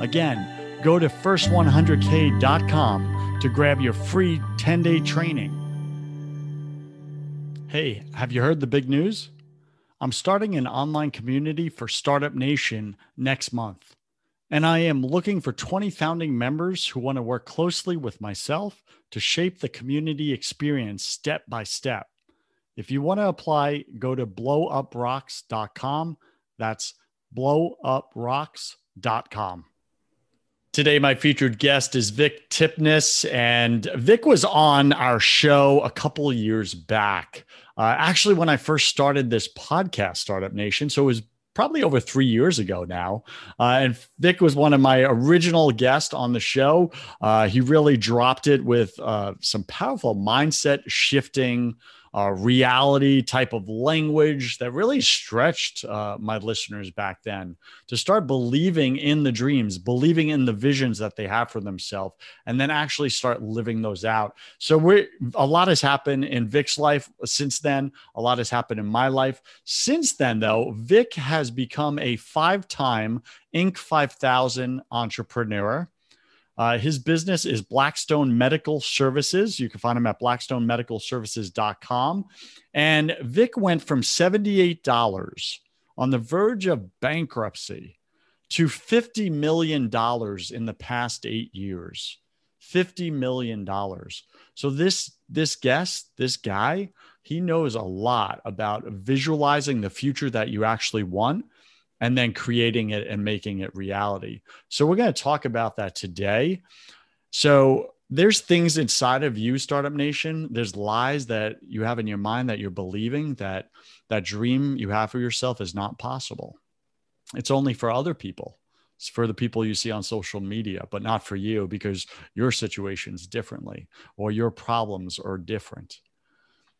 Again, go to first100k.com to grab your free 10 day training. Hey, have you heard the big news? I'm starting an online community for Startup Nation next month. And I am looking for 20 founding members who want to work closely with myself to shape the community experience step by step. If you want to apply, go to blowuprocks.com. That's blowuprocks.com. Today, my featured guest is Vic Tipnis, and Vic was on our show a couple years back. Uh, actually, when I first started this podcast, Startup Nation, so it was probably over three years ago now. Uh, and Vic was one of my original guests on the show. Uh, he really dropped it with uh, some powerful mindset shifting uh, reality type of language that really stretched uh, my listeners back then to start believing in the dreams, believing in the visions that they have for themselves, and then actually start living those out. So we a lot has happened in Vic's life since then. A lot has happened in my life since then, though. Vic has become a five-time Inc. 5000 entrepreneur. Uh, his business is Blackstone Medical Services. You can find him at blackstonemedicalservices.com. And Vic went from $78 on the verge of bankruptcy to $50 million in the past eight years. $50 million. So this this guest, this guy, he knows a lot about visualizing the future that you actually want and then creating it and making it reality. So we're going to talk about that today. So there's things inside of you startup nation there's lies that you have in your mind that you're believing that that dream you have for yourself is not possible it's only for other people it's for the people you see on social media but not for you because your situation's differently or your problems are different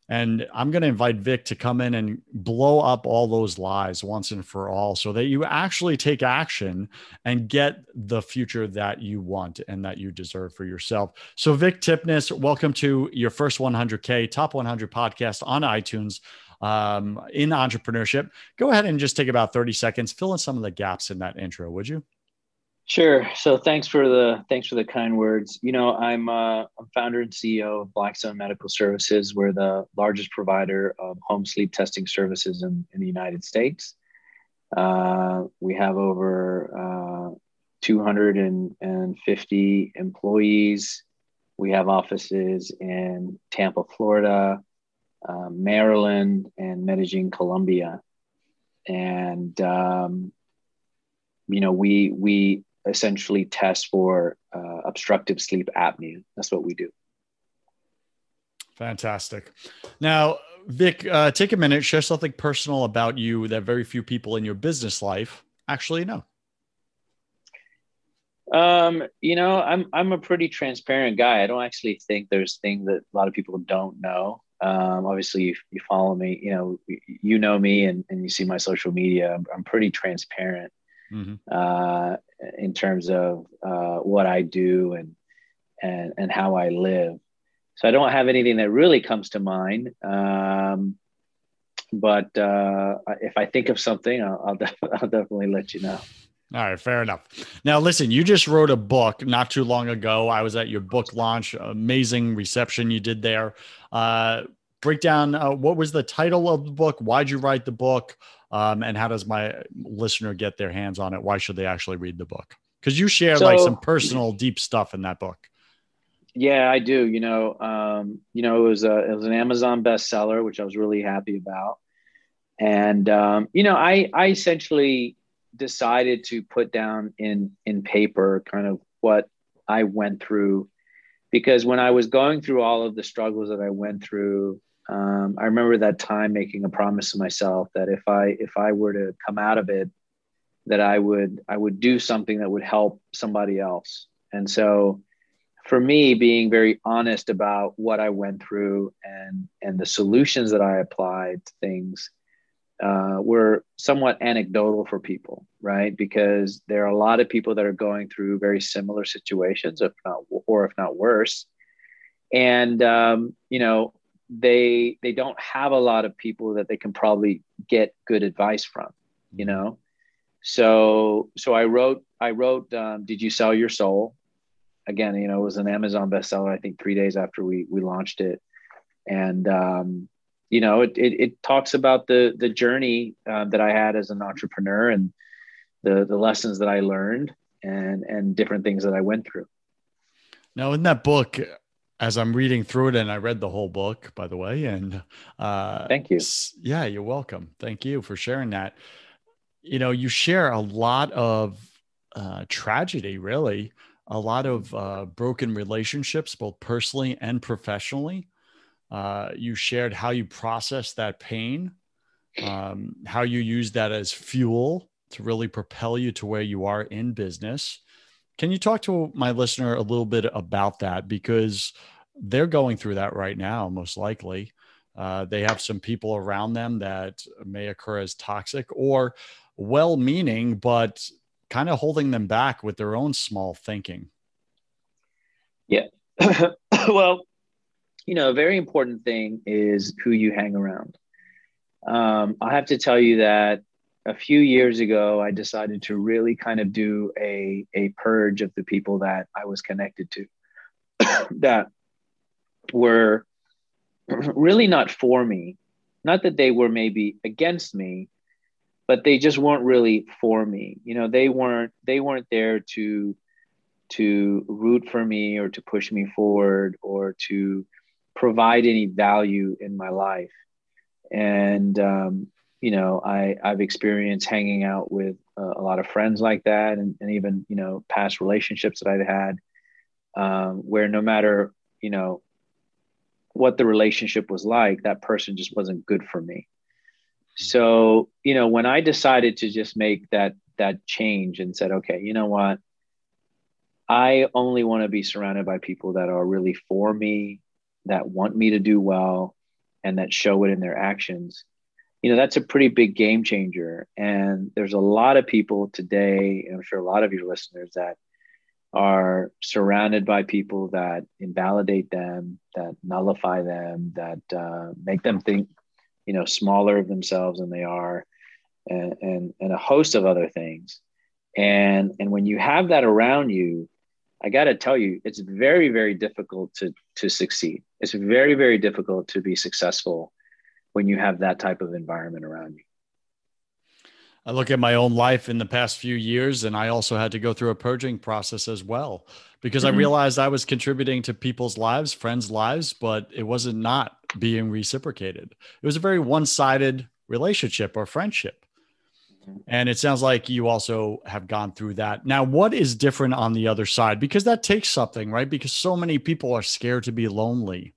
and I'm going to invite Vic to come in and blow up all those lies once and for all so that you actually take action and get the future that you want and that you deserve for yourself. So, Vic Tipnis, welcome to your first 100K Top 100 podcast on iTunes um, in entrepreneurship. Go ahead and just take about 30 seconds, fill in some of the gaps in that intro, would you? Sure. So thanks for the thanks for the kind words. You know, I'm uh, I'm founder and CEO of Blackstone Medical Services. We're the largest provider of home sleep testing services in, in the United States. Uh, we have over uh, 250 employees. We have offices in Tampa, Florida, uh, Maryland, and Medellin, Colombia. And um, you know, we we essentially test for uh, obstructive sleep apnea. That's what we do. Fantastic. Now, Vic, uh, take a minute, share something personal about you that very few people in your business life actually know. Um, you know, I'm I'm a pretty transparent guy. I don't actually think there's things that a lot of people don't know. Um, obviously, you, you follow me. You know, you know me, and, and you see my social media. I'm, I'm pretty transparent mm-hmm. uh, in terms of uh, what I do and and and how I live. so I don't have anything that really comes to mind. Um, but uh, if I think of something, I'll, I'll, def- I'll definitely let you know. All right, fair enough. Now, listen, you just wrote a book not too long ago. I was at your book launch. Amazing reception you did there. Uh, break down uh, what was the title of the book? Why'd you write the book? Um, and how does my listener get their hands on it? Why should they actually read the book? Because you share so, like some personal, deep stuff in that book. Yeah, I do. You know, um, you know, it was a it was an Amazon bestseller, which I was really happy about. And um, you know, I I essentially decided to put down in in paper kind of what I went through because when I was going through all of the struggles that I went through, um, I remember that time making a promise to myself that if I if I were to come out of it, that I would I would do something that would help somebody else. And so for me being very honest about what I went through and and the solutions that I applied to things uh, were somewhat anecdotal for people, right? Because there are a lot of people that are going through very similar situations, if not or if not worse, and um, you know they they don't have a lot of people that they can probably get good advice from, you mm-hmm. know. So so I wrote I wrote um, Did you sell your soul? again, you know, it was an Amazon bestseller. I think three days after we we launched it, and um, you know, it, it, it talks about the the journey uh, that I had as an entrepreneur and the the lessons that I learned and and different things that I went through. Now, in that book, as I'm reading through it, and I read the whole book, by the way, and uh, thank you. Yeah, you're welcome. Thank you for sharing that. You know, you share a lot of uh, tragedy, really, a lot of uh, broken relationships, both personally and professionally. Uh, you shared how you process that pain, um, how you use that as fuel to really propel you to where you are in business. Can you talk to my listener a little bit about that? Because they're going through that right now, most likely. Uh, they have some people around them that may occur as toxic or well meaning, but kind of holding them back with their own small thinking. Yeah. well, you know, a very important thing is who you hang around. Um, I have to tell you that a few years ago, I decided to really kind of do a, a purge of the people that I was connected to that were really not for me. Not that they were maybe against me, but they just weren't really for me you know they weren't they weren't there to to root for me or to push me forward or to provide any value in my life and um, you know i i've experienced hanging out with a lot of friends like that and, and even you know past relationships that i've had um, where no matter you know what the relationship was like that person just wasn't good for me so, you know, when I decided to just make that that change and said, okay, you know what? I only want to be surrounded by people that are really for me, that want me to do well, and that show it in their actions. You know, that's a pretty big game changer. And there's a lot of people today, and I'm sure a lot of your listeners that are surrounded by people that invalidate them, that nullify them, that uh, make them think you know smaller of themselves than they are and, and and a host of other things and and when you have that around you i got to tell you it's very very difficult to to succeed it's very very difficult to be successful when you have that type of environment around you I look at my own life in the past few years, and I also had to go through a purging process as well because mm-hmm. I realized I was contributing to people's lives, friends' lives, but it wasn't not being reciprocated. It was a very one sided relationship or friendship. Mm-hmm. And it sounds like you also have gone through that. Now, what is different on the other side? Because that takes something, right? Because so many people are scared to be lonely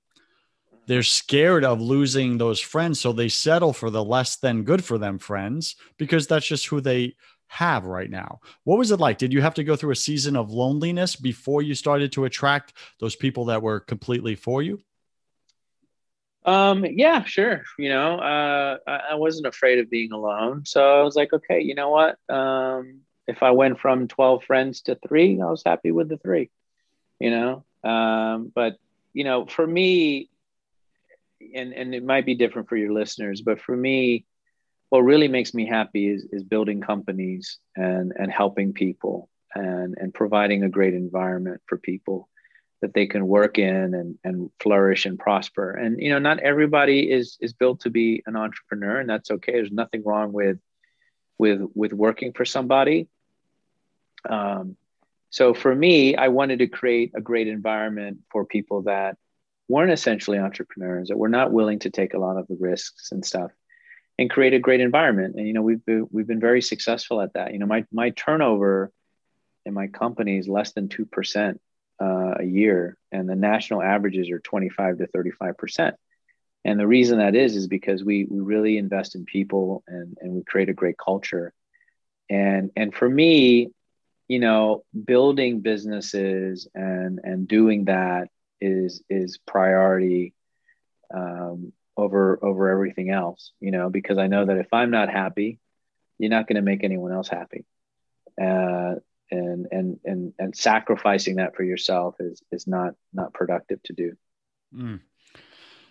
they're scared of losing those friends so they settle for the less than good for them friends because that's just who they have right now. What was it like? Did you have to go through a season of loneliness before you started to attract those people that were completely for you? Um yeah sure you know uh I, I wasn't afraid of being alone so i was like okay you know what? Um if i went from 12 friends to three i was happy with the three you know? Um but you know, for me, and and it might be different for your listeners, but for me, what really makes me happy is is building companies and and helping people and and providing a great environment for people that they can work in and and flourish and prosper. And you know, not everybody is is built to be an entrepreneur, and that's okay. There's nothing wrong with with with working for somebody. Um, so for me, I wanted to create a great environment for people that weren't essentially entrepreneurs, that were not willing to take a lot of the risks and stuff, and create a great environment. And you know, we've been, we've been very successful at that. You know, my my turnover in my company is less than two percent uh, a year, and the national averages are twenty five to thirty five percent. And the reason that is is because we we really invest in people and and we create a great culture. And and for me, you know building businesses and and doing that is is priority um, over over everything else you know because i know that if i'm not happy you're not going to make anyone else happy uh, and and and and sacrificing that for yourself is is not not productive to do mm.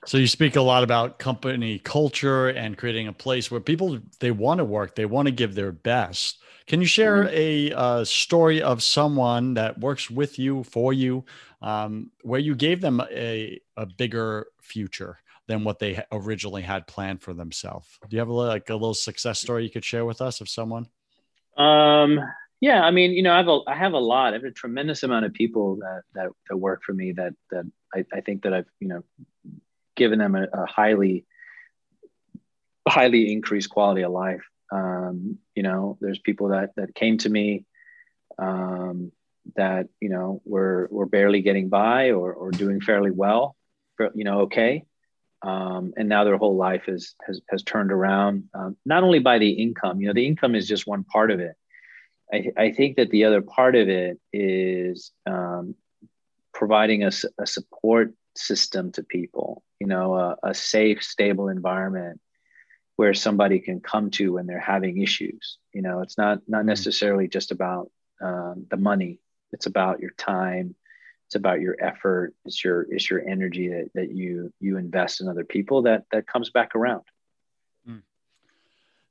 So you speak a lot about company culture and creating a place where people they want to work, they want to give their best. Can you share mm-hmm. a uh, story of someone that works with you for you, um, where you gave them a a bigger future than what they originally had planned for themselves? Do you have a, like a little success story you could share with us of someone? Um, yeah, I mean, you know, I have a I have a lot. I have a tremendous amount of people that that, that work for me that that I, I think that I've you know given them a, a highly highly increased quality of life. Um, you know, there's people that that came to me um, that you know were were barely getting by or or doing fairly well, you know, okay, um, and now their whole life is has has turned around. Um, not only by the income, you know, the income is just one part of it. I, I think that the other part of it is um, providing a, a support system to people you know a, a safe stable environment where somebody can come to when they're having issues. You know it's not not mm-hmm. necessarily just about um, the money. It's about your time. It's about your effort. It's your it's your energy that, that you you invest in other people that that comes back around. Mm.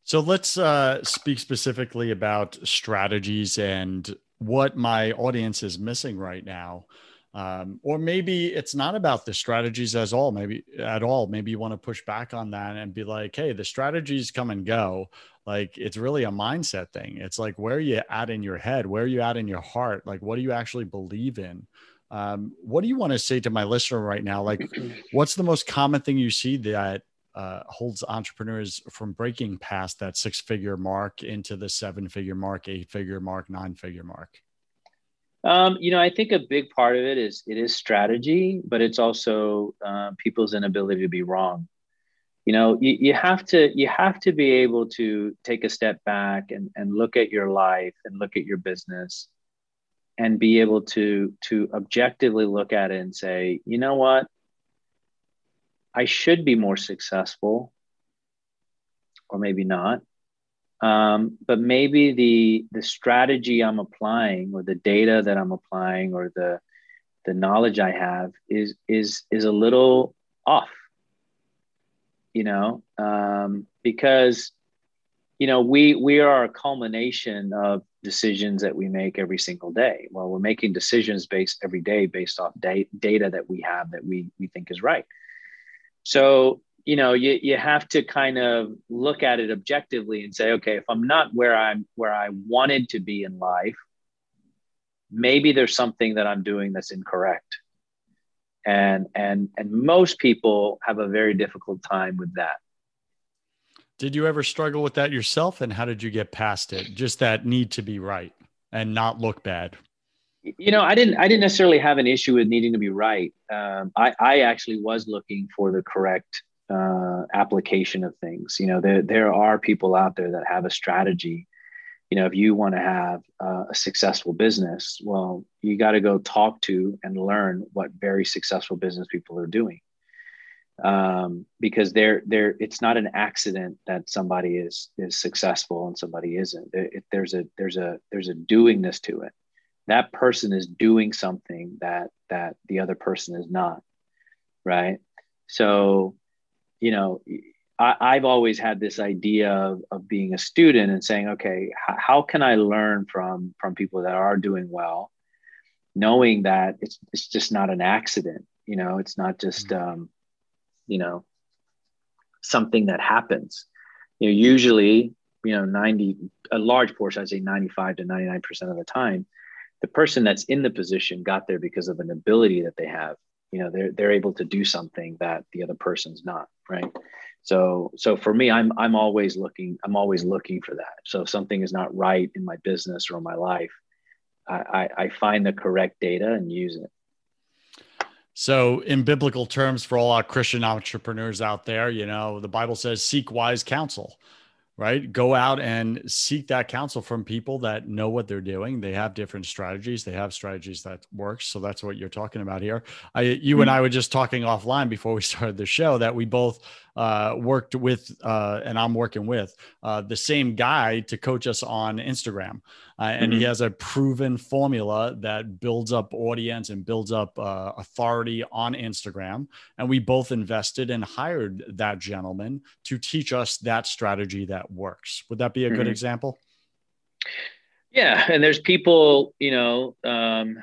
so let's uh, speak specifically about strategies and what my audience is missing right now um, or maybe it's not about the strategies as all maybe at all. Maybe you want to push back on that and be like hey the strategies come and go. Like it's really a mindset thing. It's like where are you at in your head? Where are you at in your heart? Like what do you actually believe in? Um, what do you want to say to my listener right now? Like what's the most common thing you see that uh, holds entrepreneurs from breaking past that six figure mark into the seven figure mark eight figure mark nine figure mark um, you know, I think a big part of it is it is strategy, but it's also uh, people's inability to be wrong. You know, you, you have to you have to be able to take a step back and, and look at your life and look at your business and be able to to objectively look at it and say, you know what, I should be more successful, or maybe not um, but maybe the the strategy I'm applying or the data that I'm applying or the the knowledge I have is is is a little off. You know, um, because you know we we are a culmination of decisions that we make every single day. Well, we're making decisions based every day based off da- data that we have that we we think is right. So you know you, you have to kind of look at it objectively and say okay if i'm not where i'm where i wanted to be in life maybe there's something that i'm doing that's incorrect. And and and most people have a very difficult time with that. Did you ever struggle with that yourself? And how did you get past it? Just that need to be right and not look bad. You know i didn't i didn't necessarily have an issue with needing to be right. Um, I, I actually was looking for the correct uh, application of things. You know, there there are people out there that have a strategy. You know, if you want to have uh, a successful business, well, you got to go talk to and learn what very successful business people are doing. Um, because they're, they're, it's not an accident that somebody is is successful and somebody isn't. It, there's a there's a there's a doingness to it. That person is doing something that that the other person is not right? So, you know, I, have always had this idea of, of, being a student and saying, okay, h- how can I learn from from people that are doing well, knowing that it's it's just not an accident, you know, it's not just mm-hmm. um, you know something that happens. You know, usually, you know, 90 a large portion, I'd say 95 to 99% of the time, the person that's in the position got there because of an ability that they have. You know, they're they're able to do something that the other person's not, right? So so for me, I'm I'm always looking, I'm always looking for that. So if something is not right in my business or my life, I, I, I find the correct data and use it. So, in biblical terms, for all our Christian entrepreneurs out there, you know, the Bible says, seek wise counsel right? Go out and seek that counsel from people that know what they're doing. They have different strategies. They have strategies that work. So that's what you're talking about here. I, you mm-hmm. and I were just talking offline before we started the show that we both uh, worked with, uh, and I'm working with uh, the same guy to coach us on Instagram. Uh, and mm-hmm. he has a proven formula that builds up audience and builds up uh, authority on Instagram. And we both invested and hired that gentleman to teach us that strategy that works. Would that be a mm-hmm. good example? Yeah. And there's people, you know, um,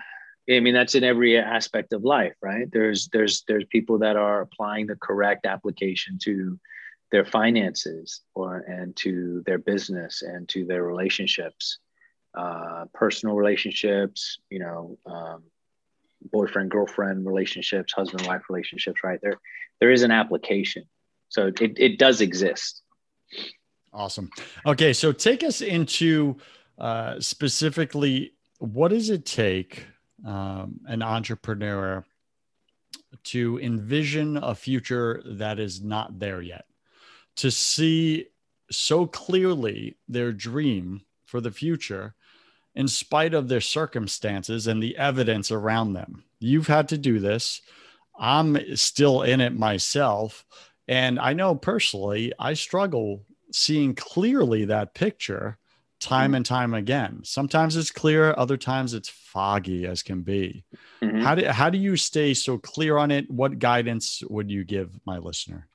I mean, that's in every aspect of life, right? There's there's there's people that are applying the correct application to their finances or and to their business and to their relationships, uh, personal relationships, you know, um, boyfriend girlfriend relationships, husband wife relationships, right? There there is an application, so it it does exist. Awesome. Okay, so take us into uh, specifically what does it take um, an entrepreneur to envision a future that is not there yet, to see so clearly their dream for the future in spite of their circumstances and the evidence around them. You've had to do this. I'm still in it myself. And I know personally, I struggle seeing clearly that picture time mm-hmm. and time again. Sometimes it's clear, other times it's foggy as can be. Mm-hmm. How do how do you stay so clear on it? What guidance would you give my listener?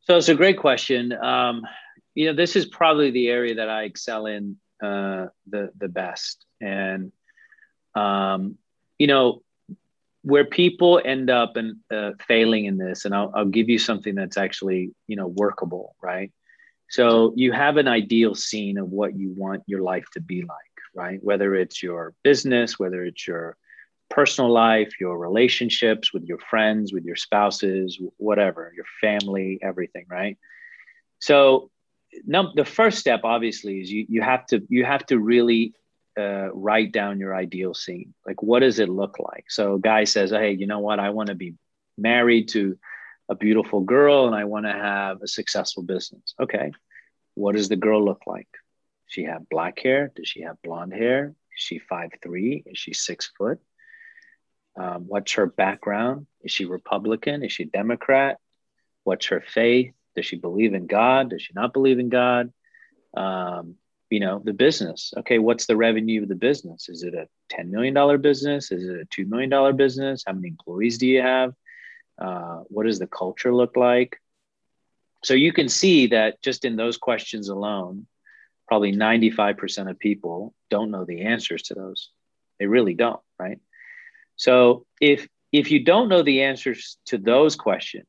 So it's a great question. Um, you know, this is probably the area that I excel in uh, the the best, and um, you know, where people end up and uh, failing in this, and I'll, I'll give you something that's actually you know workable, right? So you have an ideal scene of what you want your life to be like, right? Whether it's your business, whether it's your personal life, your relationships with your friends, with your spouses, whatever, your family, everything, right? So num- the first step obviously is you, you have to you have to really uh, write down your ideal scene. Like what does it look like? So a guy says, hey, you know what? I want to be married to a beautiful girl and I want to have a successful business. Okay. What does the girl look like? She have black hair? Does she have blonde hair? Is she five three? Is she six foot? Um, what's her background? Is she Republican? Is she Democrat? What's her faith? Does she believe in God? Does she not believe in God? Um, you know, the business. Okay, what's the revenue of the business? Is it a $10 million business? Is it a $2 million business? How many employees do you have? Uh, what does the culture look like? So you can see that just in those questions alone, probably 95% of people don't know the answers to those. They really don't, right? So if if you don't know the answers to those questions,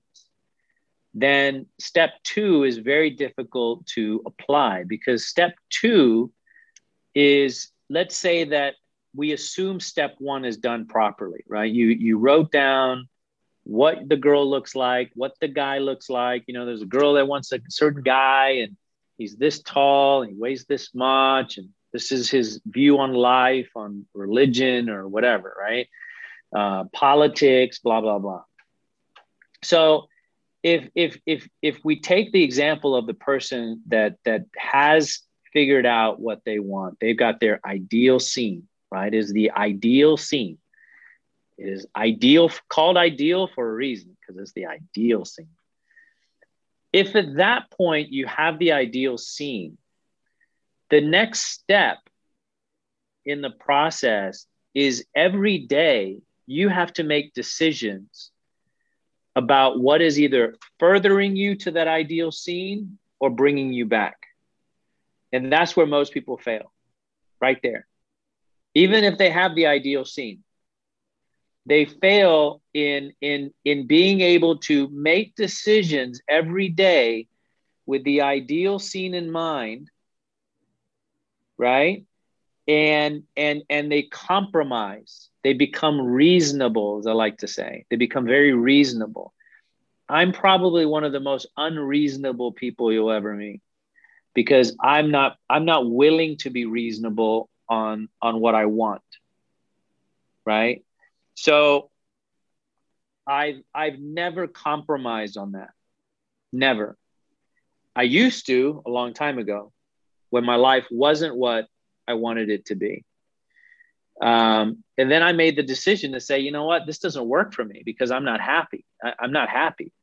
then step two is very difficult to apply because step two is let's say that we assume step one is done properly, right? You you wrote down what the girl looks like, what the guy looks like. You know, there's a girl that wants a certain guy and he's this tall and he weighs this much and this is his view on life, on religion or whatever, right? Uh, politics, blah blah blah. So if if if if we take the example of the person that that has figured out what they want, they've got their ideal scene, right? Is the ideal scene it is ideal, called ideal for a reason, because it's the ideal scene. If at that point you have the ideal scene, the next step in the process is every day you have to make decisions about what is either furthering you to that ideal scene or bringing you back. And that's where most people fail, right there. Even if they have the ideal scene, they fail in, in, in being able to make decisions every day with the ideal scene in mind, right? And, and, and they compromise. They become reasonable, as I like to say. They become very reasonable. I'm probably one of the most unreasonable people you'll ever meet because I'm not I'm not willing to be reasonable on on what I want. Right? So I've I've never compromised on that. Never. I used to a long time ago when my life wasn't what I wanted it to be. Um, and then I made the decision to say, you know what, this doesn't work for me because I'm not happy. I, I'm not happy.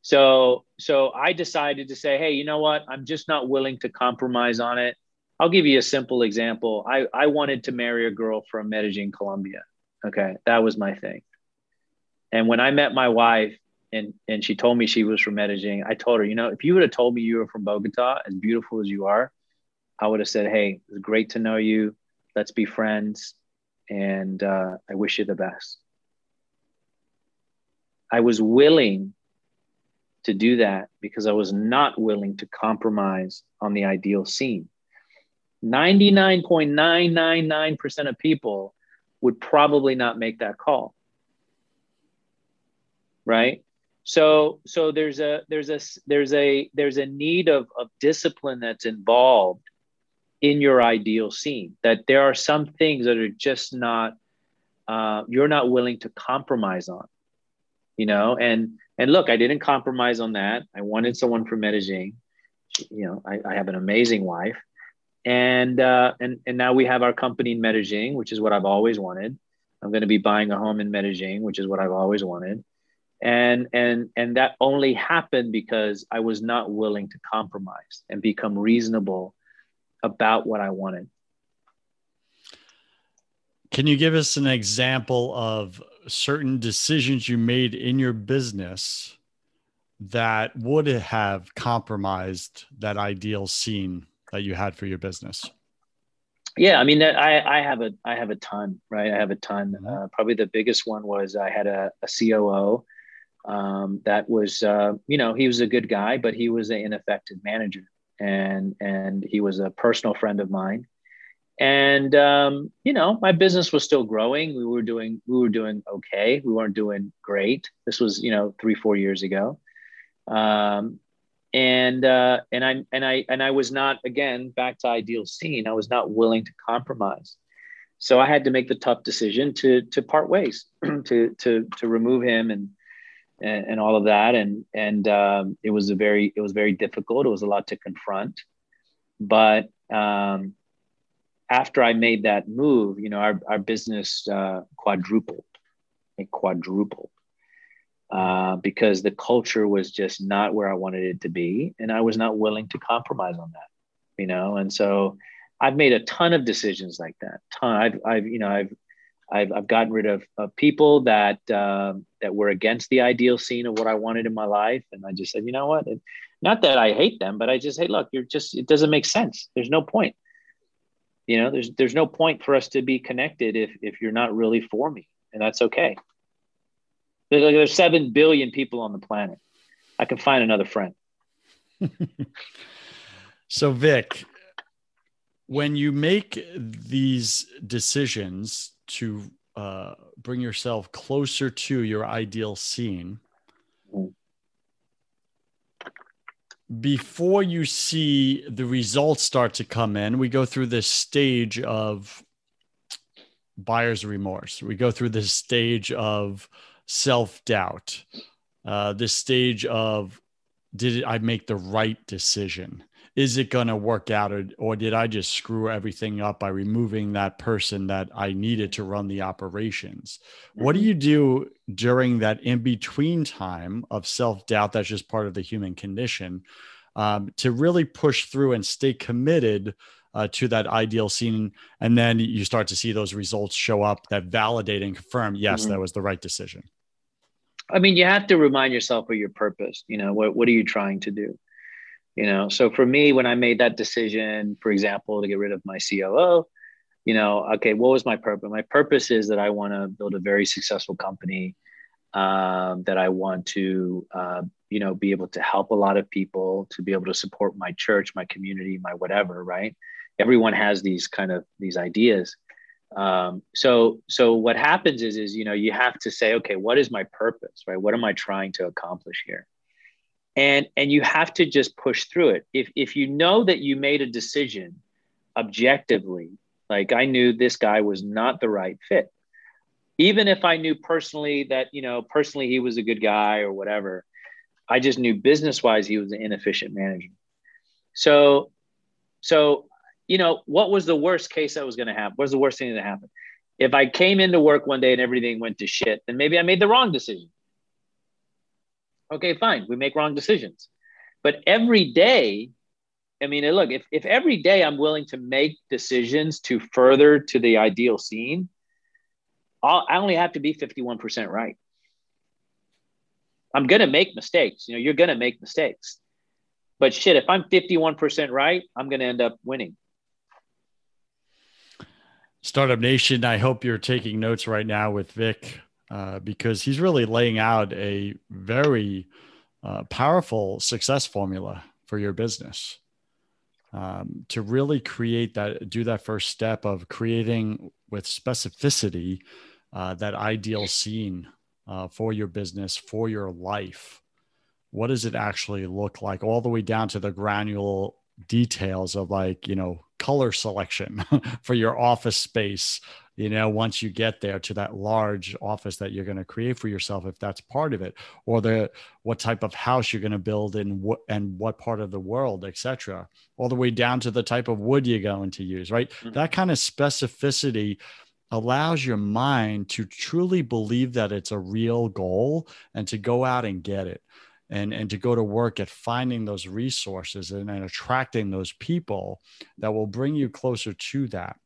So so I decided to say, hey, you know what? I'm just not willing to compromise on it. I'll give you a simple example. I, I wanted to marry a girl from Medellin, Colombia. Okay. That was my thing. And when I met my wife and, and she told me she was from Medellin, I told her, you know, if you would have told me you were from Bogota, as beautiful as you are, I would have said, hey, it's great to know you. Let's be friends. And uh, I wish you the best. I was willing to do that because I was not willing to compromise on the ideal scene. 99.999% of people would probably not make that call. Right? So so there's a there's a there's a there's a need of, of discipline that's involved in your ideal scene that there are some things that are just not uh, you're not willing to compromise on you know and and look, I didn't compromise on that. I wanted someone from Medellin. You know, I, I have an amazing wife, and uh, and and now we have our company in Medellin, which is what I've always wanted. I'm going to be buying a home in Medellin, which is what I've always wanted, and and and that only happened because I was not willing to compromise and become reasonable about what I wanted. Can you give us an example of certain decisions you made in your business that would have compromised that ideal scene that you had for your business? Yeah, I mean, I, I have a I have a ton, right? I have a ton. Mm-hmm. Uh, probably the biggest one was I had a, a COO um, that was, uh, you know, he was a good guy, but he was an ineffective manager, and and he was a personal friend of mine and um, you know my business was still growing we were doing we were doing okay we weren't doing great this was you know three four years ago um, and uh, and i and i and i was not again back to ideal scene i was not willing to compromise. So i had to make the tough decision to to part ways to to to remove him and and, and all of that. And and um, it was a very it was very difficult. It was a lot to confront. But um, after I made that move, you know, our, our business uh, quadrupled, it quadrupled uh, because the culture was just not where I wanted it to be. And I was not willing to compromise on that, you know? And so I've made a ton of decisions like that. I've, I've, you know, I've, I've, I've gotten rid of, of people that, um, that were against the ideal scene of what I wanted in my life. And I just said, you know what? Not that I hate them, but I just, hey, look, you're just, it doesn't make sense. There's no point you know there's there's no point for us to be connected if if you're not really for me and that's okay there's, like, there's 7 billion people on the planet i can find another friend so vic when you make these decisions to uh, bring yourself closer to your ideal scene before you see the results start to come in, we go through this stage of buyer's remorse. We go through this stage of self doubt, uh, this stage of did I make the right decision? is it going to work out or, or did i just screw everything up by removing that person that i needed to run the operations mm-hmm. what do mm-hmm. you do during that in between time of self-doubt that's just part of the human condition um, to really push through and stay committed uh, to that ideal scene and then you start to see those results show up that validate and confirm yes mm-hmm. that was the right decision I mean, you have to remind yourself of your purpose. You know, what what are you trying to do? You know, so for me, when I made that decision, for example, to get rid of my COO, you know, okay, what was my purpose? My purpose is that I want to build a very successful company. Um, that I want to, uh, you know, be able to help a lot of people, to be able to support my church, my community, my whatever. Right? Everyone has these kind of these ideas um, so so what happens is is you know you have to say okay what is my purpose right? What am i trying to accomplish here? And and you have to just push through it. If if you know that you made a decision objectively like i knew this guy was not the right fit. Even if i knew personally that you know personally he was a good guy or whatever i just knew business wise he was an inefficient manager. So so you know, what was the worst case that was going to happen? What was the worst thing that happened? If I came into work one day and everything went to shit, then maybe I made the wrong decision. Okay, fine. We make wrong decisions. But every day, I mean, look, if, if every day I'm willing to make decisions to further to the ideal scene, I'll, I only have to be 51% right. I'm going to make mistakes. You know, you're going to make mistakes. But shit, if I'm 51% right, I'm going to end up winning. Startup Nation, I hope you're taking notes right now with Vic uh, because he's really laying out a very uh, powerful success formula for your business. Um, to really create that, do that first step of creating with specificity uh, that ideal scene uh, for your business, for your life. What does it actually look like, all the way down to the granular details of like, you know, color selection for your office space you know once you get there to that large office that you're going to create for yourself if that's part of it or the what type of house you're going to build in what and what part of the world etc all the way down to the type of wood you're going to use right mm-hmm. that kind of specificity allows your mind to truly believe that it's a real goal and to go out and get it and and to go to work at finding those resources and, and attracting those people that will bring you closer to that.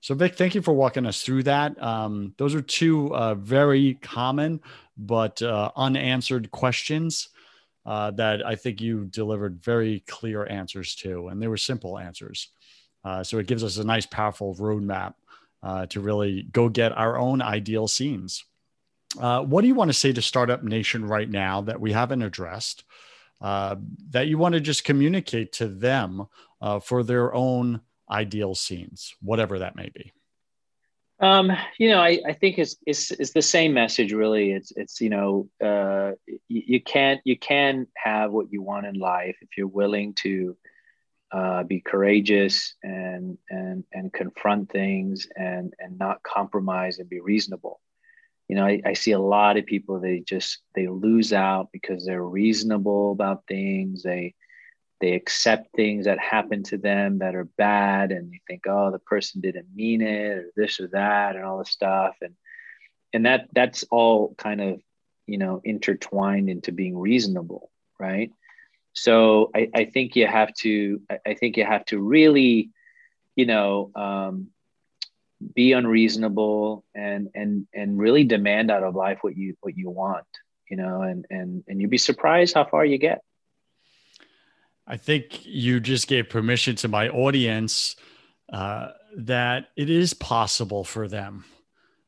So vic thank you for walking us through that. Um, those are two uh, very common but uh, unanswered questions uh, that i think you delivered very clear answers to and they were simple answers. Uh, so it gives us a nice powerful roadmap uh, to really go get our own ideal scenes uh, what do you want to say to Startup Nation right now that we haven't addressed uh, that you want to just communicate to them uh, for their own ideal scenes, whatever that may be? Um, you know, I, I think it's, it's, it's the same message really. It's, it's, you know, uh, you, you can't, you can have what you want in life if you're willing to uh, be courageous and, and, and confront things and, and not compromise and be reasonable you know I, I, see a lot of people they just they lose out because they're reasonable about things. They they accept things that happen to them that are bad and they think oh the person didn't mean it or this or that and all this stuff. And and that that's all kind of you know intertwined into being reasonable right? So i, I think you have to i think you have to really you know um, be unreasonable and and and really demand out of life what you what you want you know and and and you'd be surprised how far you get. I think you just gave permission to my audience uh, that it is possible for them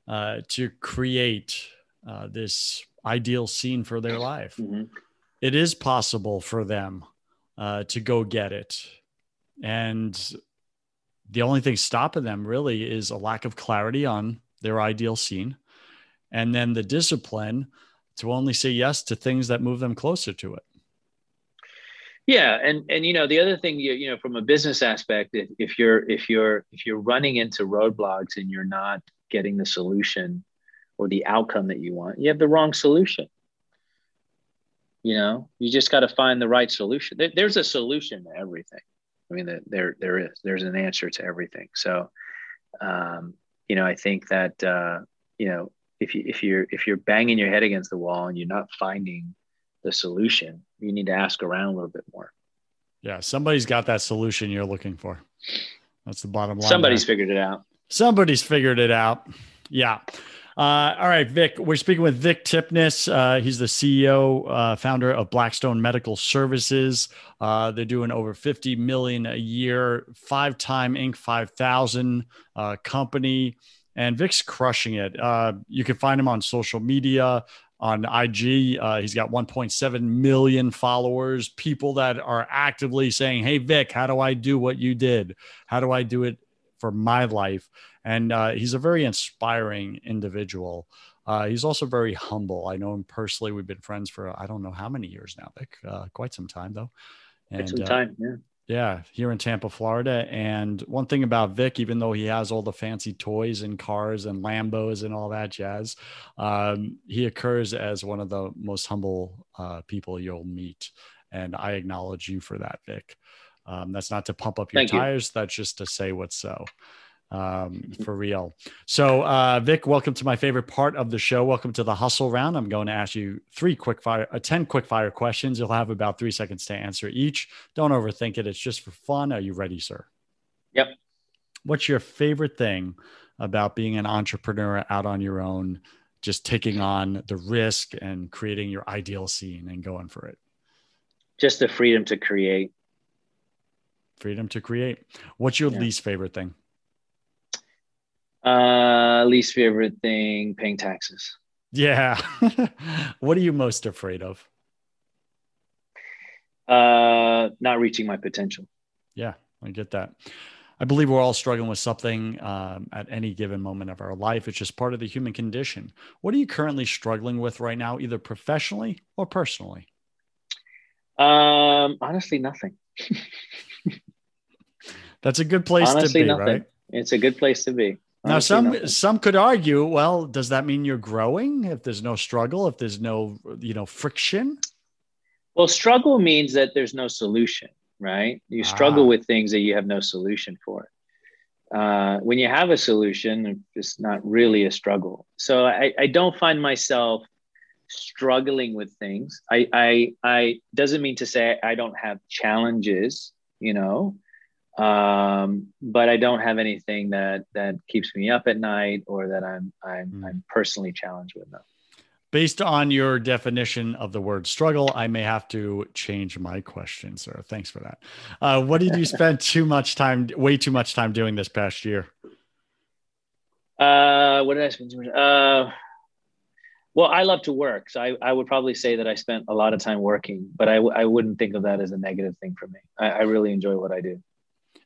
uh, to create uh, this ideal scene for their life. Mm-hmm. it is possible for them uh, to go get it. And the only thing stopping them really is a lack of clarity on their ideal scene. And then the discipline to only say yes to things that move them closer to it. Yeah and and you know the other thing you, you know from a business aspect if, if you're if you're if you're running into roadblocks and you're not getting the solution or the outcome that you want you have the wrong solution. You know you just got to find the right solution. There, there's a solution to everything I mean, there there is there's an answer to everything. So, um, you know, I think that uh, you know if you if you're if you're banging your head against the wall and you're not finding the solution, you need to ask around a little bit more. Yeah, somebody's got that solution you're looking for. That's the bottom line. Somebody's there. figured it out. Somebody's figured it out. Yeah. Uh, all right, Vic. We're speaking with Vic Tipnis. Uh, he's the CEO, uh, founder of Blackstone Medical Services. Uh, they're doing over 50 million a year, five-time Inc. 5000 uh, company, and Vic's crushing it. Uh, you can find him on social media. On IG, he's got 1.7 million followers. People that are actively saying, "Hey, Vic, how do I do what you did? How do I do it for my life?" and uh, he's a very inspiring individual. Uh, he's also very humble. I know him personally. We've been friends for I don't know how many years now, Vic. Uh, quite some time though. And, quite some uh, time, yeah. Yeah, here in Tampa, Florida. And one thing about Vic, even though he has all the fancy toys and cars and Lambos and all that jazz, um, he occurs as one of the most humble uh, people you'll meet. And I acknowledge you for that, Vic. Um, that's not to pump up your Thank tires. You. That's just to say what's so um, for real. So, uh, Vic, welcome to my favorite part of the show. Welcome to the hustle round. I'm going to ask you three quick fire, uh, 10 quick fire questions. You'll have about three seconds to answer each. Don't overthink it. It's just for fun. Are you ready, sir? Yep. What's your favorite thing about being an entrepreneur out on your own, just taking on the risk and creating your ideal scene and going for it? Just the freedom to create. Freedom to create. What's your yeah. least favorite thing? Uh, least favorite thing, paying taxes. Yeah. what are you most afraid of? Uh, not reaching my potential. Yeah, I get that. I believe we're all struggling with something um, at any given moment of our life. It's just part of the human condition. What are you currently struggling with right now, either professionally or personally? Um, honestly, nothing. That's a good place honestly, to be, nothing. right? It's a good place to be. Now, some nothing. some could argue, well, does that mean you're growing if there's no struggle, if there's no you know friction? Well, struggle means that there's no solution, right? You struggle ah. with things that you have no solution for. Uh, when you have a solution, it's not really a struggle. So I, I don't find myself struggling with things. I, I, I doesn't mean to say I don't have challenges, you know, um, but I don't have anything that that keeps me up at night or that I'm I'm, mm. I'm personally challenged with. Now. Based on your definition of the word struggle, I may have to change my question, sir. Thanks for that. Uh, what did you spend too much time, way too much time doing this past year? Uh, what did I spend too much? Uh, well, I love to work, so I, I would probably say that I spent a lot of time working, but I, I wouldn't think of that as a negative thing for me. I, I really enjoy what I do.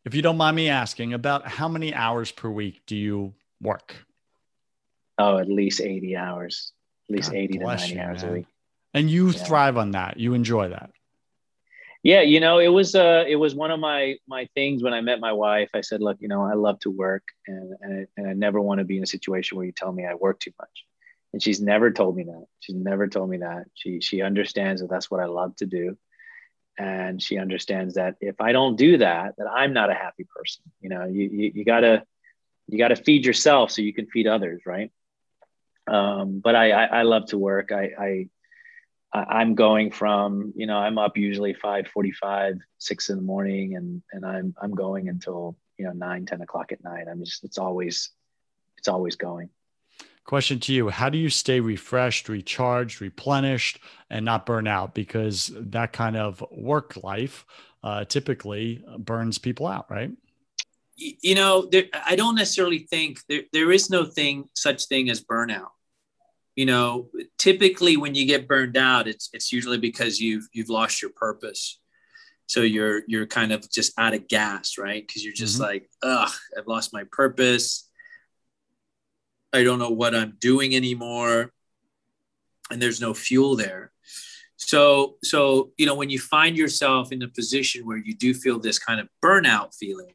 If you don't mind me asking, about how many hours per week do you work? Oh, at least 80 hours, at least God 80 to 90 you, hours man. a week. And you yeah. thrive on that. You enjoy that. Yeah, you know, it was uh it was one of my my things when I met my wife. I said, look, you know, I love to work and and, and I never want to be in a situation where you tell me I work too much. And she's never told me that. She's never told me that. She she understands that that's what I love to do and she understands that if i don't do that that i'm not a happy person. You know you you, you gotta you gotta feed yourself so you can feed others right? Um, but I, I, I love to work. I i i'm going from you know i'm up usually 5 45 6 in the morning and and i'm i'm going until you know 9 10 o'clock at night. I'm just it's always it's always going Question to you How do you stay refreshed, recharged, replenished, and not burn out? Because that kind of work life uh, typically burns people out, right? You know, there, I don't necessarily think there, there is no thing such thing as burnout. You know, typically when you get burned out, it's it's usually because you've you've lost your purpose. So you're you're kind of just out of gas, right? Because you're just mm-hmm. like, ugh, I've lost my purpose I don't know what I'm doing anymore. And there's no fuel there. So, so, you know, when you find yourself in a position where you do feel this kind of burnout feeling,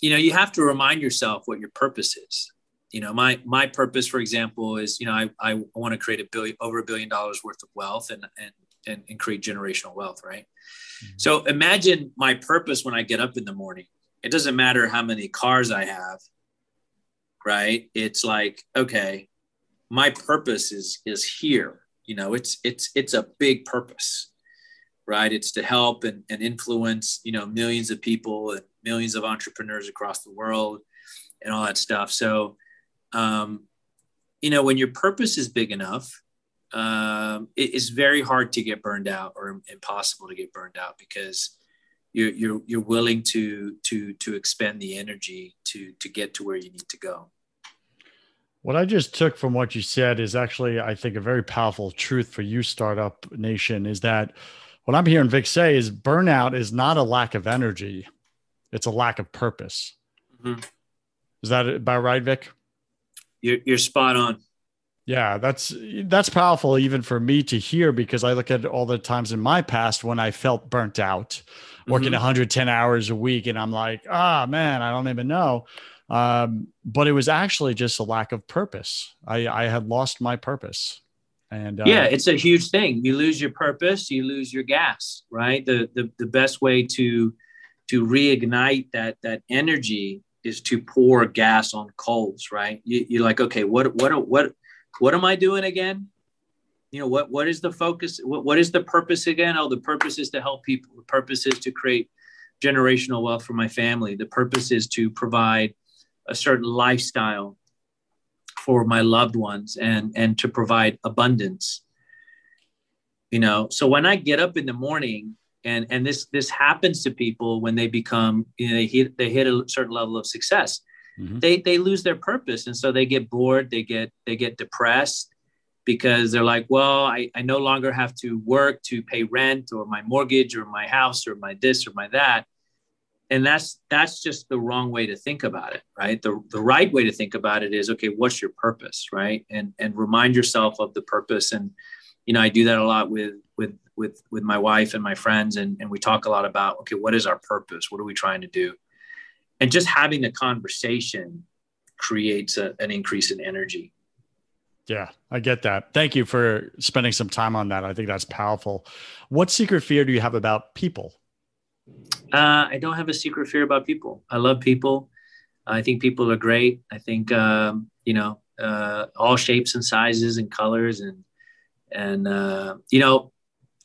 you know, you have to remind yourself what your purpose is. You know, my my purpose, for example, is you know I, I want to create a billion over a billion dollars worth of wealth and and and, and create generational wealth, right? Mm-hmm. So imagine my purpose when I get up in the morning. It doesn't matter how many cars I have right? It's like okay my purpose is is here. You know it's it's it's a big purpose right? It's to help and, and influence you know millions of people and millions of entrepreneurs across the world and all that stuff. So um you know, when your purpose is big enough, um, it is very hard to get burned out or impossible to get burned out because you're, you're, you're willing to, to, to expend the energy to, to get to where you need to go. What I just took from what you said is actually, I think, a very powerful truth for you, Startup Nation, is that what I'm hearing Vic say is burnout is not a lack of energy, it's a lack of purpose. Mm-hmm. Is that about right, Vic? You're, you're spot on. Yeah, that's that's powerful even for me to hear because I look at all the times in my past when I felt burnt out, working mm-hmm. 110 hours a week, and I'm like, ah, oh, man, I don't even know. Um, but it was actually just a lack of purpose. I, I had lost my purpose. And uh, yeah, it's a huge thing. You lose your purpose, you lose your gas, right? The, the, the best way to, to reignite that, that energy is to pour gas on coals, right? You, you're like, okay, what, what, what, what am I doing again? You know, what, what is the focus? What, what is the purpose again? Oh, the purpose is to help people. The purpose is to create generational wealth for my family. The purpose is to provide a certain lifestyle for my loved ones and and to provide abundance you know so when i get up in the morning and and this this happens to people when they become you know they hit they hit a certain level of success mm-hmm. they they lose their purpose and so they get bored they get they get depressed because they're like well I, I no longer have to work to pay rent or my mortgage or my house or my this or my that. And that's that's just the wrong way to think about it right? The, the right way to think about it is okay what's your purpose right? And and remind yourself of the purpose. And you know i do that a lot with with with with my wife and my friends and, and we talk a lot about okay what is our purpose? What are we trying to do? And just having the conversation creates a, an increase in energy yeah, I get that. Thank you for spending some time on that. I think that's powerful. What secret fear do you have about people? Uh, I don't have a secret fear about people. I love people. I think people are great. I think um, you know uh, all shapes and sizes and colors and and uh, you know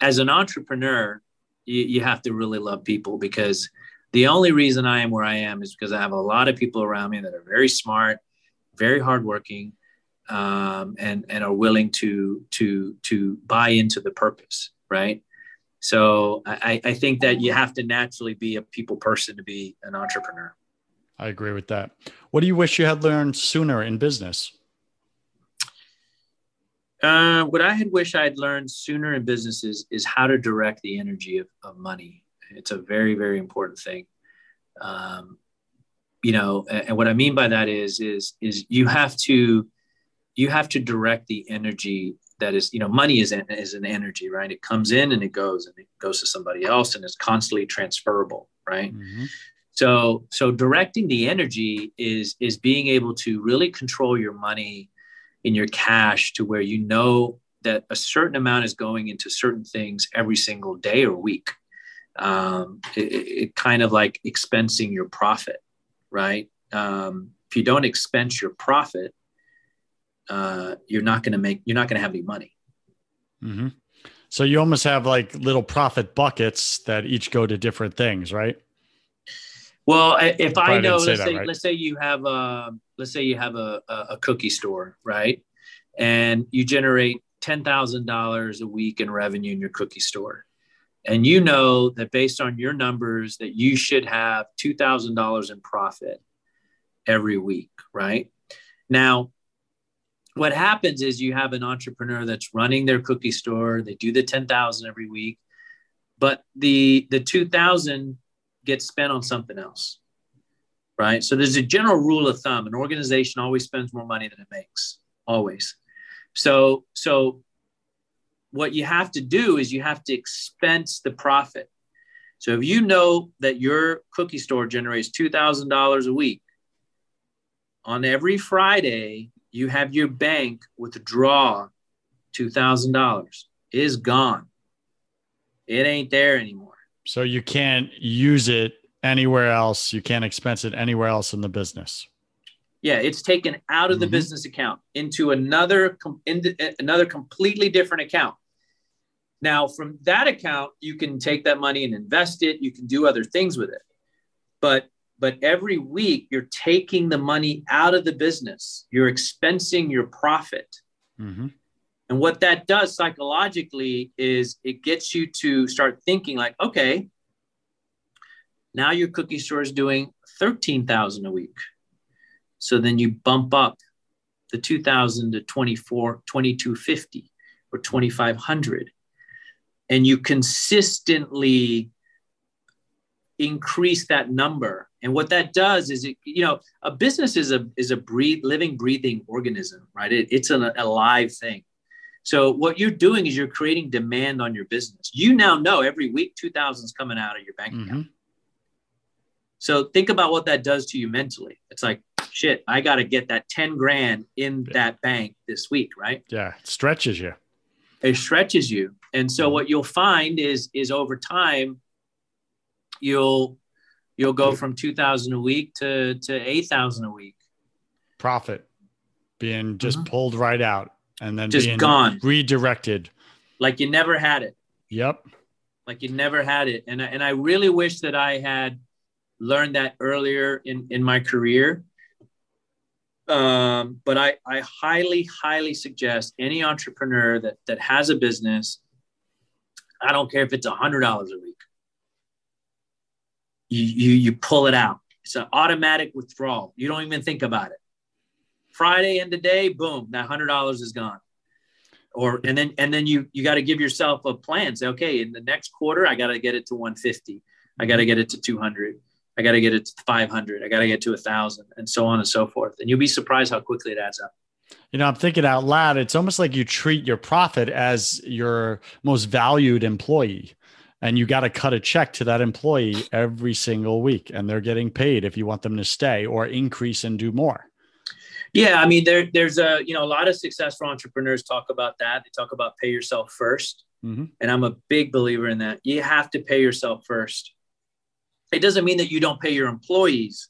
as an entrepreneur you, you have to really love people because the only reason I am where I am is because I have a lot of people around me that are very smart, very hardworking, um, and and are willing to to to buy into the purpose, right? So I, I think that you have to naturally be a people person to be an entrepreneur. I agree with that. What do you wish you had learned sooner in business? Uh, what I had wished I'd learned sooner in business is, is how to direct the energy of, of money. It's a very, very important thing. Um, you know, and, and what I mean by that is, is, is you have to, you have to direct the energy that is you know money is an, is an energy right? It comes in and it goes and it goes to somebody else and it's constantly transferable right? Mm-hmm. so so directing the energy is is being able to really control your money in your cash to where you know that a certain amount is going into certain things every single day or week. Um, it, it kind of like expensing your profit right? Um, if you don't expense your profit uh, you're not going to make you're not going to have any money. Mm-hmm. So you almost have like little profit buckets that each go to different things, right? Well, if I, know, let's say, right? let's say you have a, let's say you have a, a cookie store, right? And you generate ten thousand dollars a week in revenue in your cookie store, and you know that based on your numbers that you should have two thousand dollars in profit every week, right? Now, what happens is you have an entrepreneur that's running their cookie store. They do the 10000 every week but the the 2000 gets spent on something else right? So there's a general rule of thumb. An organization always spends more money than it makes always. So so what you have to do is you have to expense the profit. So if you know that your cookie store generates $2000 a week on every friday you have your bank withdraw $2,000 is gone. It ain't there anymore. So you can't use it anywhere else. You can't expense it anywhere else in the business. Yeah, it's taken out of the mm-hmm. business account into another into another completely different account. Now, from that account, you can take that money and invest it. You can do other things with it. But but every week you're taking the money out of the business, you're expensing your profit. Mm-hmm. And what that does psychologically is it gets you to start thinking like, okay, now your cookie store is doing 13,000 a week. So then you bump up the 2000 to 24, 2250 or 2500 and you consistently increase that number. And what that does is it you know a business is a is a breathe living breathing organism right? It, it's an, alive thing. So what you're doing is you're creating demand on your business. You now know every week 2000 is coming out of your bank account. Mm-hmm. so think about what that does to you mentally. It's like shit i got to get that 10 grand in that bank this week right? Yeah it stretches you. It stretches you. And so mm-hmm. what you'll find is is over time you'll you'll go from 2000 a week to to 8000 a week. Profit being just mm-hmm. pulled right out and then just gone. redirected. Like you never had it. Yep. Like you never had it. And and I really wish that I had learned that earlier in in my career. Um, but I, I highly highly suggest any entrepreneur that that has a business i don't care if it's a hundred dollars a week you, you pull it out. It's an automatic withdrawal. You don't even think about it. Friday end of day, boom, that hundred dollars is gone. Or and then and then you you got to give yourself a plan. Say, okay, in the next quarter, I got to get it to 150. I got to get it to 200. I got to get it to 500. I got to get to a thousand, and so on and so forth. And you'll be surprised how quickly it adds up. You know, I'm thinking out loud. It's almost like you treat your profit as your most valued employee and you got to cut a check to that employee every single week and they're getting paid if you want them to stay or increase and do more. Yeah i mean there, there's a you know a lot of successful entrepreneurs talk about that. They talk about pay yourself 1st mm-hmm. and i'm a big believer in that. You have to pay yourself first. It doesn't mean that you don't pay your employees.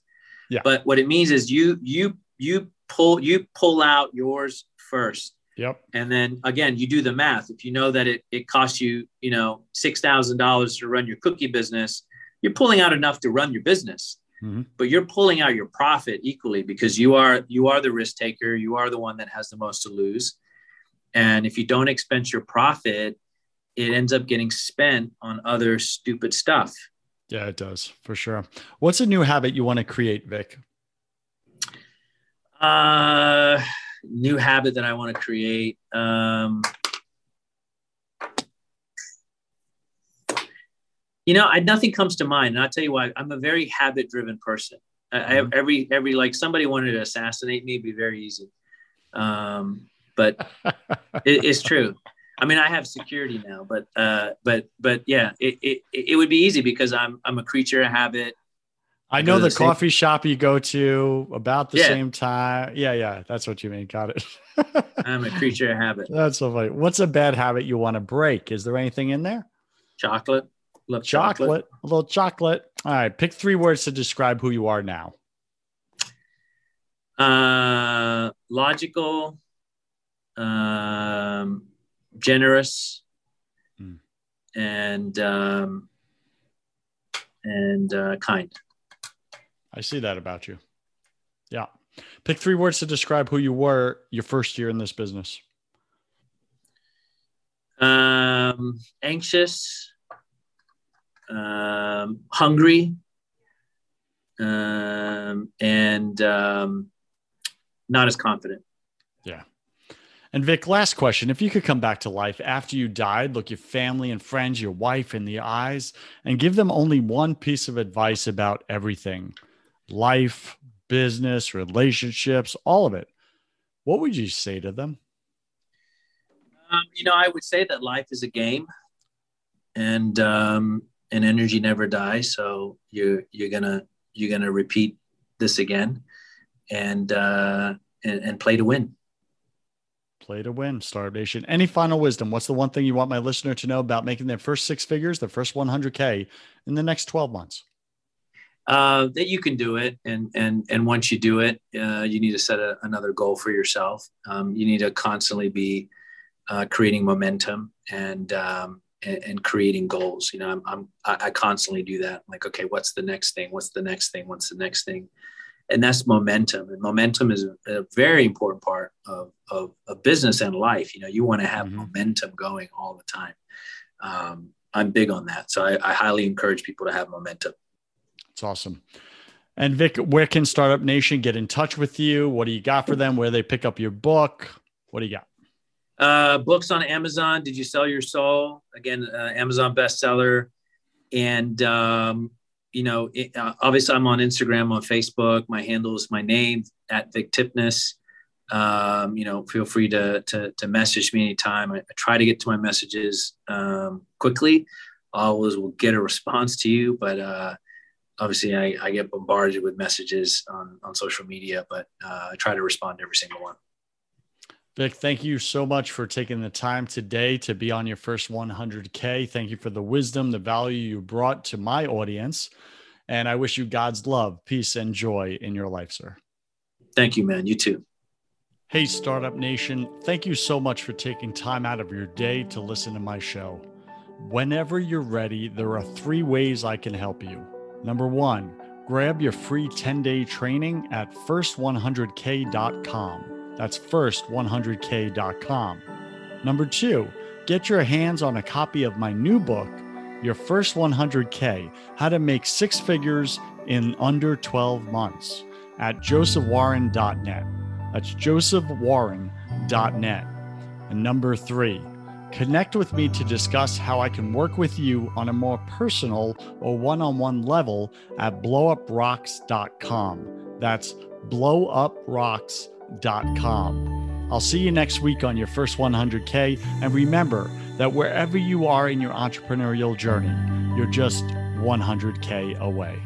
Yeah. but what it means is you you you pull you pull out yours first Yep. And then again, you do the math. If you know that it, it costs you, you know, $6,000 to run your cookie business, you're pulling out enough to run your business, mm-hmm. but you're pulling out your profit equally because you are, you are the risk taker. You are the one that has the most to lose. And if you don't expense your profit, it ends up getting spent on other stupid stuff. Yeah, it does for sure. What's a new habit you want to create, Vic? Uh, new habit that I want to create. Um, you know, I, nothing comes to mind, and I'll tell you why. I'm a very habit-driven person. I, mm-hmm. every every like somebody wanted to assassinate me, be very easy. Um, but it, it's true. I mean, I have security now, but uh, but but yeah, it, it it would be easy because I'm I'm a creature of habit. I know the, the coffee shop you go to about the yeah. same time. Yeah, yeah, that's what you mean. Got it. I'm a creature of habit. That's so funny. What's a bad habit you want to break? Is there anything in there? Chocolate. Love chocolate. chocolate. A little chocolate. All right. Pick three words to describe who you are now. Uh, logical, um, generous, mm. and um, and uh, kind. I see that about you. Yeah. Pick three words to describe who you were your first year in this business. Um, anxious, um, hungry, um, and um, not as confident. Yeah. And Vic, last question. If you could come back to life after you died, look your family and friends, your wife in the eyes, and give them only one piece of advice about everything, life, business, relationships, all of it, what would you say to them? Um, you know, I would say that life is a game, and um, and energy never dies. So you're you're gonna you're gonna repeat this again, and uh, and, and play to win. Play to win, Startup Nation. Any final wisdom? What's the one thing you want my listener to know about making their first six figures, their first 100K in the next 12 months? Uh, that you can do it. And, and, and once you do it, uh, you need to set a, another goal for yourself. Um, you need to constantly be uh, creating momentum and, um, and, and creating goals. You know, I'm, I'm I constantly do that. I'm like, okay, what's the next thing? What's the next thing? What's the next thing? And that's momentum. And momentum is a, a very important part of, of, of, business and life. You know, you want to have mm-hmm. momentum going all the time. Um, I'm big on that. So I, I highly encourage people to have momentum. It's awesome. And Vic, where can Startup Nation get in touch with you? What do you got for them? Where they pick up your book? What do you got? Uh, books on Amazon. Did you sell your soul? Again, uh, Amazon bestseller. And um, you know, it, uh, obviously, I'm on Instagram, on Facebook. My handle is my name at Vic Tipness. Um, you know, feel free to, to, to message me anytime. I, I, try to get to my messages um, quickly. Always will get a response to you, but uh, obviously I, I, get bombarded with messages on, on social media, but uh, I try to respond to every single one. Vic, thank you so much for taking the time today to be on your first 100K. Thank you for the wisdom, the value you brought to my audience. And I wish you God's love, peace, and joy in your life, sir. Thank you, man. You too. Hey, Startup Nation. Thank you so much for taking time out of your day to listen to my show. Whenever you're ready, there are three ways I can help you. Number one, grab your free 10 day training at first100k.com. That's first100k.com. Number two, get your hands on a copy of my new book, Your First 100K How to Make Six Figures in Under 12 Months, at josephwarren.net. That's josephwarren.net. And number three, connect with me to discuss how I can work with you on a more personal or one on one level at blowuprocks.com. That's blowuprocks.com. I'll see you next week on your first 100K. And remember that wherever you are in your entrepreneurial journey, you're just 100K away.